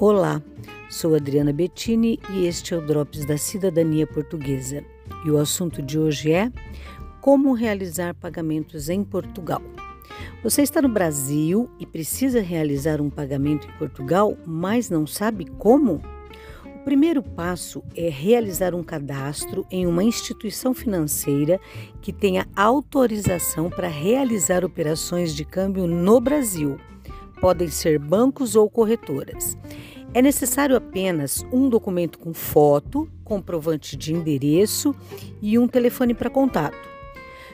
Olá, sou Adriana Bettini e este é o Drops da Cidadania Portuguesa. E o assunto de hoje é como realizar pagamentos em Portugal. Você está no Brasil e precisa realizar um pagamento em Portugal, mas não sabe como? O primeiro passo é realizar um cadastro em uma instituição financeira que tenha autorização para realizar operações de câmbio no Brasil. Podem ser bancos ou corretoras. É necessário apenas um documento com foto, comprovante de endereço e um telefone para contato.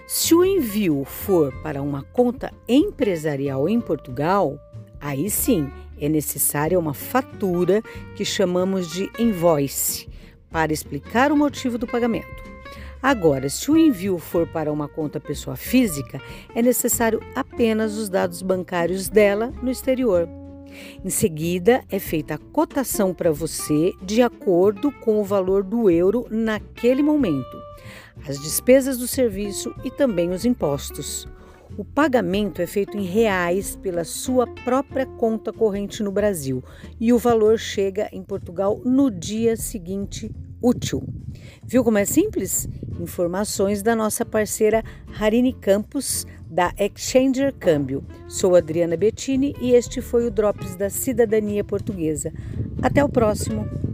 Se o envio for para uma conta empresarial em Portugal, aí sim é necessária uma fatura que chamamos de invoice para explicar o motivo do pagamento. Agora, se o envio for para uma conta pessoa física, é necessário apenas os dados bancários dela no exterior. Em seguida, é feita a cotação para você de acordo com o valor do euro naquele momento, as despesas do serviço e também os impostos. O pagamento é feito em reais pela sua própria conta corrente no Brasil e o valor chega em Portugal no dia seguinte útil. Viu como é simples? Informações da nossa parceira Harini Campos da Exchanger Câmbio. Sou Adriana Bettini e este foi o Drops da Cidadania Portuguesa. Até o próximo!